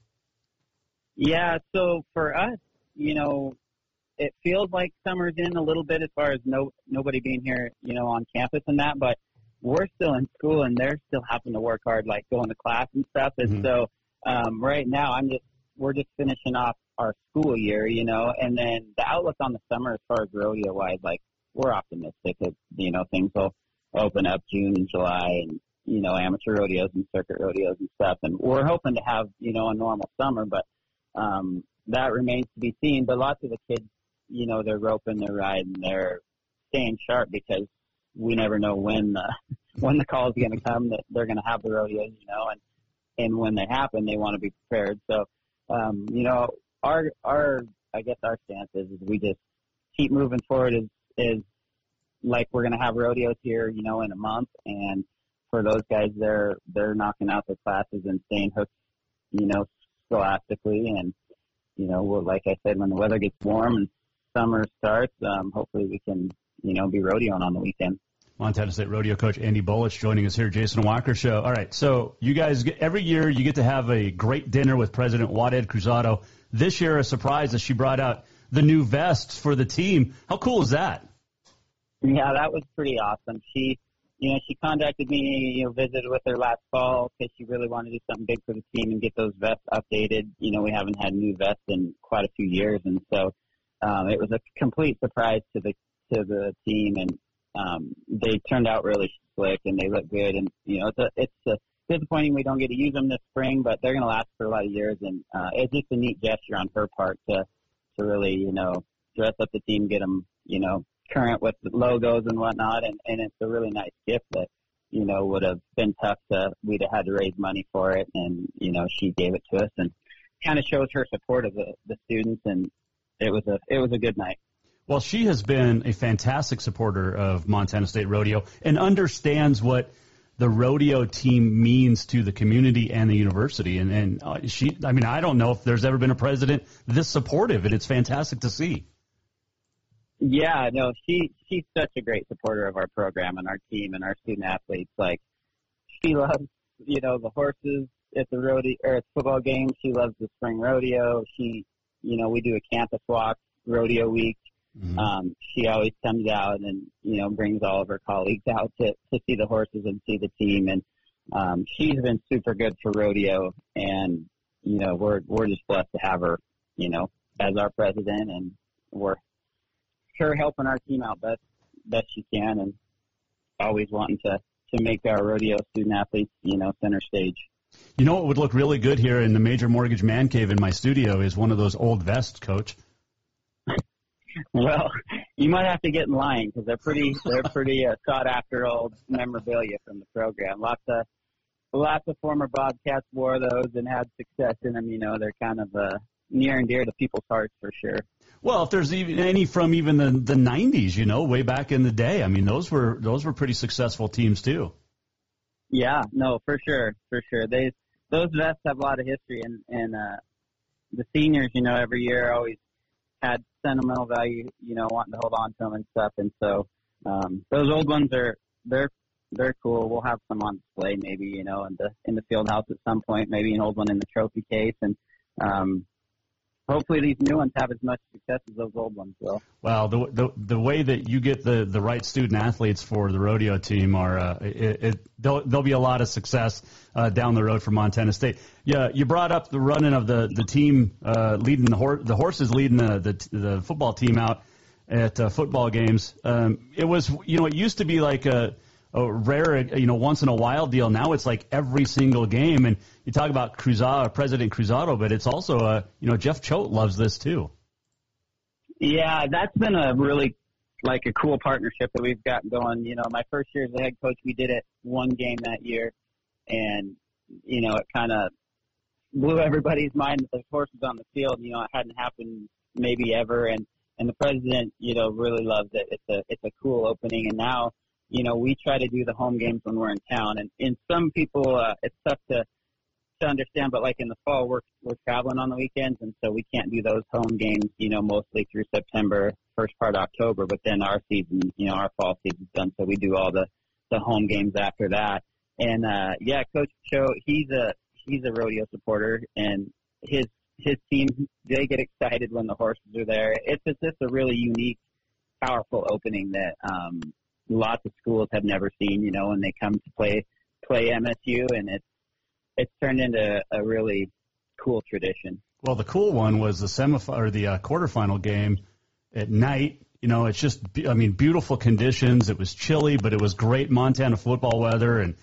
Yeah, so for us, you know, it feels like summer's in a little bit as far as no nobody being here, you know, on campus and that, but we're still in school and they're still having to work hard, like going to class and stuff. And mm-hmm. so um, right now, I'm just we're just finishing off our school year, you know, and then the outlook on the summer as far as rodeo wise, like we're optimistic that you know things will open up June and July and you know amateur rodeos and circuit rodeos and stuff, and we're hoping to have you know a normal summer, but um, that remains to be seen. But lots of the kids, you know, they're roping, they're riding, they're staying sharp because we never know when the when the call is going to come that they're going to have the rodeos, you know, and and when they happen, they want to be prepared. So, um, you know, our our I guess our stance is, is we just keep moving forward. Is is like we're going to have rodeos here, you know, in a month, and for those guys, they're they're knocking out their classes and staying hooked, you know, scholastically. And, you know, we'll, like I said, when the weather gets warm and summer starts, um, hopefully we can, you know, be rodeoing on the weekend. Montana State Rodeo Coach Andy Bolich joining us here, Jason Walker Show. All right, so you guys, every year you get to have a great dinner with President Waded Cruzado. This year, a surprise that she brought out the new vests for the team. How cool is that? Yeah, that was pretty awesome. She you know, she contacted me, you know, visited with her last fall because she really wanted to do something big for the team and get those vests updated. You know, we haven't had new vests in quite a few years, and so um, it was a complete surprise to the to the team, and um, they turned out really slick and they look good. And you know, it's a it's a disappointing we don't get to use them this spring, but they're going to last for a lot of years, and uh, it's just a neat gesture on her part to to really you know dress up the team, get them you know current with logos and whatnot, and, and it's a really nice gift that you know would have been tough to we'd have had to raise money for it, and you know she gave it to us and kind of shows her support of the, the students, and it was a it was a good night. Well, she has been a fantastic supporter of Montana State Rodeo and understands what the rodeo team means to the community and the university. And, and uh, she, I mean, I don't know if there's ever been a president this supportive, and it's fantastic to see. Yeah, no, she she's such a great supporter of our program and our team and our student athletes. Like, she loves, you know, the horses at the rodeo or at the football games. She loves the spring rodeo. She, you know, we do a campus walk rodeo week. Mm-hmm. Um, she always comes out and you know brings all of her colleagues out to to see the horses and see the team. And um, she's been super good for rodeo, and you know we're we're just blessed to have her, you know, as our president, and we're her helping our team out best best she can, and always wanting to to make our rodeo student athletes, you know, center stage. You know what would look really good here in the Major Mortgage Man Cave in my studio is one of those old vests, Coach. well, you might have to get in line because they're pretty they're pretty uh, sought after old memorabilia from the program. Lots of lots of former Bobcats wore those and had success in them. You know, they're kind of uh, near and dear to people's hearts for sure. Well, if there's even any from even the the 90s, you know, way back in the day, I mean, those were those were pretty successful teams too. Yeah, no, for sure, for sure. They those vests have a lot of history, and and uh, the seniors, you know, every year always had sentimental value, you know, wanting to hold on to them and stuff. And so um, those old ones are they're they're cool. We'll have some on display, maybe you know, in the in the field house at some point. Maybe an old one in the trophy case, and um, hopefully these new ones have as much success as those old ones will. Well, the the the way that you get the the right student athletes for the rodeo team are uh, it, it there'll, there'll be a lot of success uh, down the road for Montana State. Yeah, you brought up the running of the the team uh, leading the horse the horses leading the the, the football team out at uh, football games. Um, it was you know it used to be like a a rare, you know, once in a while deal. Now it's like every single game. And you talk about Cruzado, President Cruzado, but it's also, a, you know, Jeff Choate loves this too. Yeah, that's been a really like a cool partnership that we've got going. You know, my first year as the head coach, we did it one game that year, and you know, it kind of blew everybody's mind that the horses on the field. You know, it hadn't happened maybe ever, and and the president, you know, really loves it. It's a it's a cool opening, and now you know, we try to do the home games when we're in town. And in some people, uh, it's tough to, to understand, but like in the fall, we're, we're traveling on the weekends. And so we can't do those home games, you know, mostly through September, first part of October, but then our season, you know, our fall season's done. So we do all the, the home games after that. And, uh, yeah, Coach Choate, he's a, he's a rodeo supporter and his, his team, they get excited when the horses are there. It's just, it's a really unique, powerful opening that, um, lots of schools have never seen, you know, when they come to play play MSU, and it's it's turned into a really cool tradition. Well, the cool one was the semifinal or the uh, quarterfinal game at night. You know, it's just I mean, beautiful conditions. It was chilly, but it was great Montana football weather, and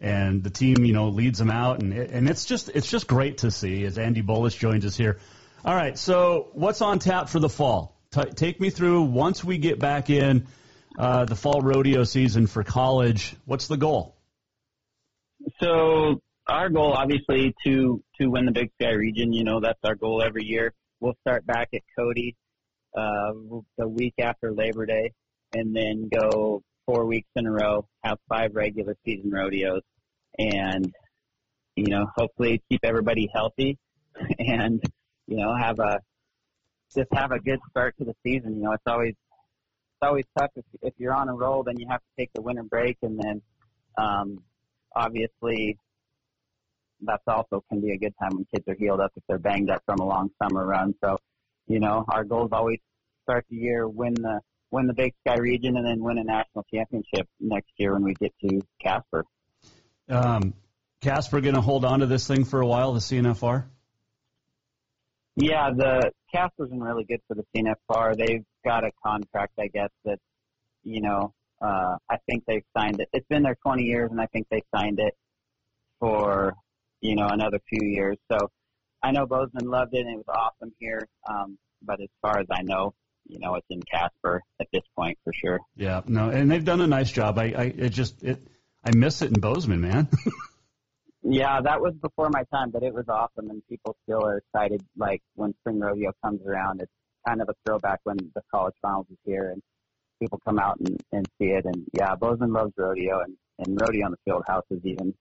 and the team, you know, leads them out, and and it's just it's just great to see as Andy Bolich joins us here. All right, so what's on tap for the fall? T- take me through once we get back in uh, the fall rodeo season for college. What's the goal? So our goal, obviously, to to win the Big Sky region. You know, that's our goal every year. We'll start back at Cody uh, the week after Labor Day, and then go four weeks in a row, have five regular season rodeos, and you know, hopefully keep everybody healthy, and you know, have a just have a good start to the season. You know, it's always always tough if if you're on a roll, then you have to take the winter break, and then um, obviously that's also can be a good time when kids are healed up if they're banged up from a long summer run. So, you know, our goal is always start the year, win the win the Big Sky region, and then win a national championship next year when we get to Casper. Um, Casper going to hold on to this thing for a while, the CNFR. Yeah, the Casper's been really good for the CNFR. They've got a contract, I guess, that, you know, uh, I think they've signed it. It's been there 20 years, and I think they signed it for, you know, another few years. So I know Bozeman loved it, and it was awesome here. Um, but as far as I know, you know, it's in Casper at this point for sure. Yeah, no, and they've done a nice job. I, I it just it, I miss it in Bozeman, man. Yeah, that was before my time, but it was awesome, and people still are excited. Like when spring rodeo comes around, it's kind of a throwback when the college finals is here, and people come out and, and see it. And yeah, Bozeman loves rodeo, and, and rodeo on the field house is even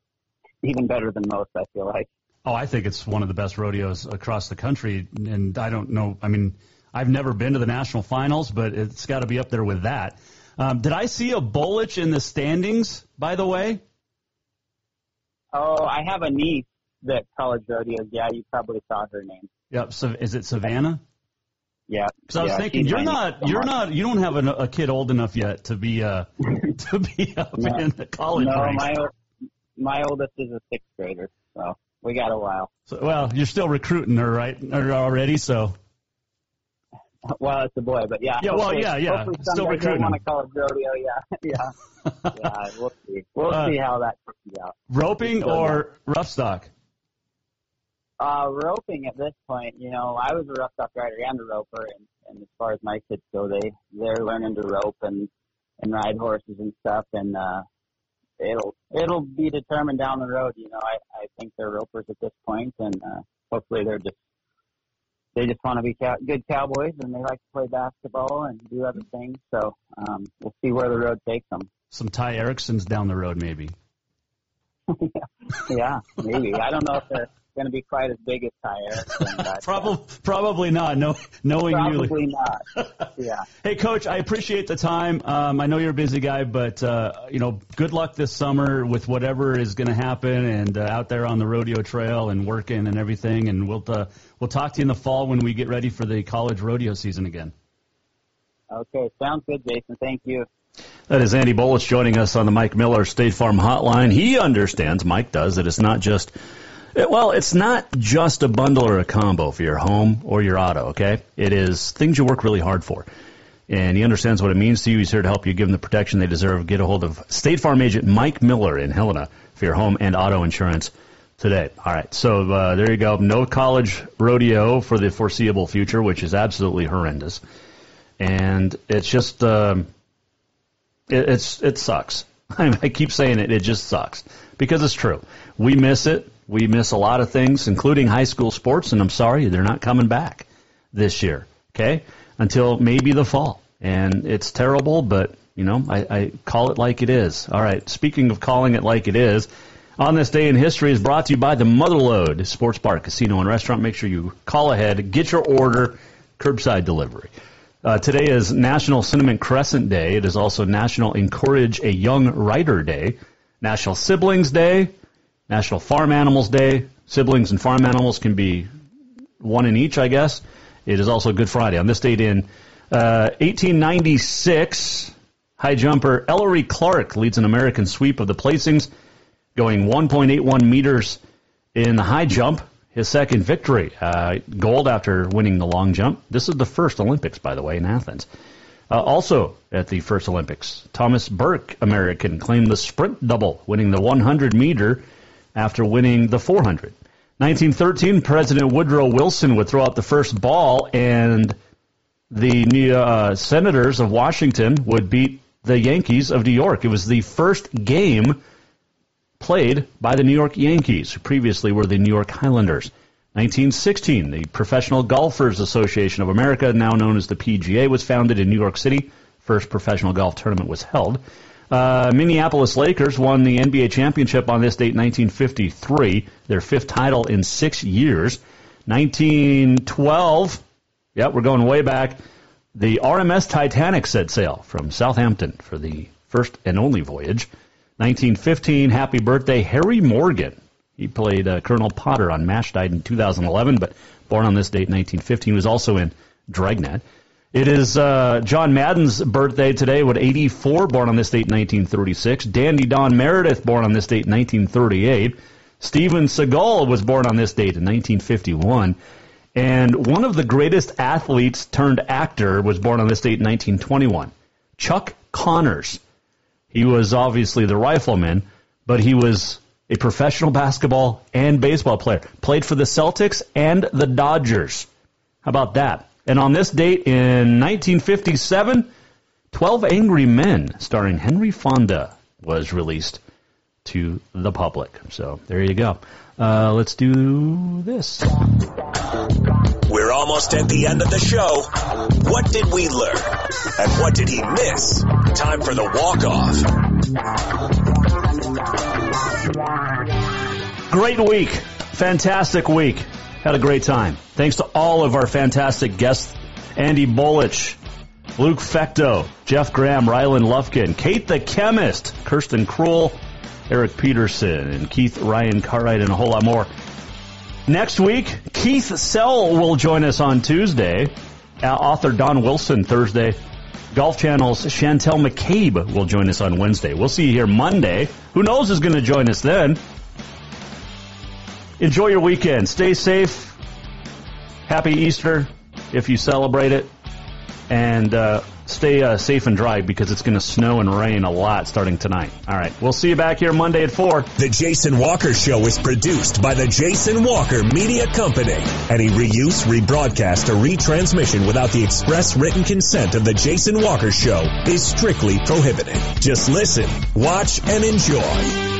even better than most. I feel like. Oh, I think it's one of the best rodeos across the country, and I don't know. I mean, I've never been to the national finals, but it's got to be up there with that. Um, did I see a Bolich in the standings? By the way. Oh, I have a niece that college rodeos. Yeah, you probably saw her name. Yep. So is it Savannah? Yeah. Because I was yeah, thinking, you're not, you're not, you don't have a, a kid old enough yet to be, uh, to be up No. in the college No, ranks. my my oldest is a sixth grader, so we got a while. So, well, you're still recruiting her, right? Or already, so. Well, it's a boy, but yeah. Yeah, well, yeah, yeah. Still recruiting want to college rodeo. Yeah, yeah, yeah. We'll see. We'll Uh, see how that turns out. Roping or rough stock? Uh, roping at this point, you know, I was a rough stock rider and a roper, and, and as far as my kids go, they they're learning to rope and and ride horses and stuff, and uh, it'll it'll be determined down the road. You know, I I think they're ropers at this point, and uh, hopefully they're just they just want to be cow- good cowboys, and they like to play basketball and do other things. So um, we'll see where the road takes them. Some Ty Ericksons down the road, maybe. yeah, maybe. I don't know if they're going to be quite as big as Ty Erickson, but Probably, probably not. No, knowing probably you. not. Yeah. Hey, Coach, I appreciate the time. Um, I know you're a busy guy, but uh, you know, good luck this summer with whatever is going to happen, and uh, out there on the rodeo trail and working and everything. And we'll uh, we'll talk to you in the fall when we get ready for the college rodeo season again. Okay, sounds good, Jason. Thank you. That is Andy Bolich joining us on the Mike Miller State Farm Hotline. He understands, Mike does, that it's not just, well, it's not just a bundle or a combo for your home or your auto, okay? It is things you work really hard for. And he understands what it means to you. He's here to help you give them the protection they deserve. Get a hold of State Farm agent Mike Miller in Helena for your home and auto insurance today. All right, so uh, there you go. No college rodeo for the foreseeable future, which is absolutely horrendous. And it's just. Um, it, it's it sucks. I keep saying it. It just sucks because it's true. We miss it. We miss a lot of things, including high school sports. And I'm sorry, they're not coming back this year. Okay, until maybe the fall. And it's terrible, but you know, I, I call it like it is. All right. Speaking of calling it like it is, on this day in history is brought to you by the Motherlode Sports Bar, Casino, and Restaurant. Make sure you call ahead, get your order, curbside delivery. Uh, today is National Cinnamon Crescent Day. It is also National Encourage a Young Writer Day, National Siblings Day, National Farm Animals Day. Siblings and farm animals can be one in each, I guess. It is also Good Friday. On this date in uh, 1896, high jumper Ellery Clark leads an American sweep of the placings, going 1.81 meters in the high jump. His second victory, uh, gold after winning the long jump. This is the first Olympics, by the way, in Athens. Uh, also at the first Olympics, Thomas Burke, American, claimed the sprint double, winning the 100 meter after winning the 400. 1913, President Woodrow Wilson would throw out the first ball, and the New, uh, Senators of Washington would beat the Yankees of New York. It was the first game played by the New York Yankees, who previously were the New York Highlanders. 1916, the Professional Golfers Association of America, now known as the PGA, was founded in New York City. First professional golf tournament was held. Uh, Minneapolis Lakers won the NBA championship on this date, 1953, their fifth title in six years. 1912, yeah, we're going way back. The RMS Titanic set sail from Southampton for the first and only voyage. 1915, happy birthday, Harry Morgan. He played uh, Colonel Potter on MASH, died in 2011, but born on this date, 1915, was also in Dragnet. It is uh, John Madden's birthday today, what 84, born on this date, 1936. Dandy Don Meredith, born on this date, 1938. Steven Seagal was born on this date in 1951. And one of the greatest athletes turned actor was born on this date in 1921. Chuck Connors. He was obviously the rifleman, but he was a professional basketball and baseball player. Played for the Celtics and the Dodgers. How about that? And on this date in 1957, 12 Angry Men, starring Henry Fonda, was released to the public. So there you go. Uh, let's do this. We're almost at the end of the show. What did we learn? And what did he miss? Time for the walk-off. Great week. Fantastic week. Had a great time. Thanks to all of our fantastic guests Andy Bolich, Luke Fecteau, Jeff Graham, Rylan Lufkin, Kate the Chemist, Kirsten Kroll, Eric Peterson, and Keith Ryan Cartwright, and a whole lot more. Next week, Keith Sell will join us on Tuesday. Uh, author Don Wilson Thursday. Golf Channel's Chantel McCabe will join us on Wednesday. We'll see you here Monday. Who knows who's going to join us then? Enjoy your weekend. Stay safe. Happy Easter if you celebrate it. And uh, stay uh, safe and dry because it's going to snow and rain a lot starting tonight. All right. We'll see you back here Monday at 4. The Jason Walker Show is produced by the Jason Walker Media Company. Any reuse, rebroadcast, or retransmission without the express written consent of the Jason Walker Show is strictly prohibited. Just listen, watch, and enjoy.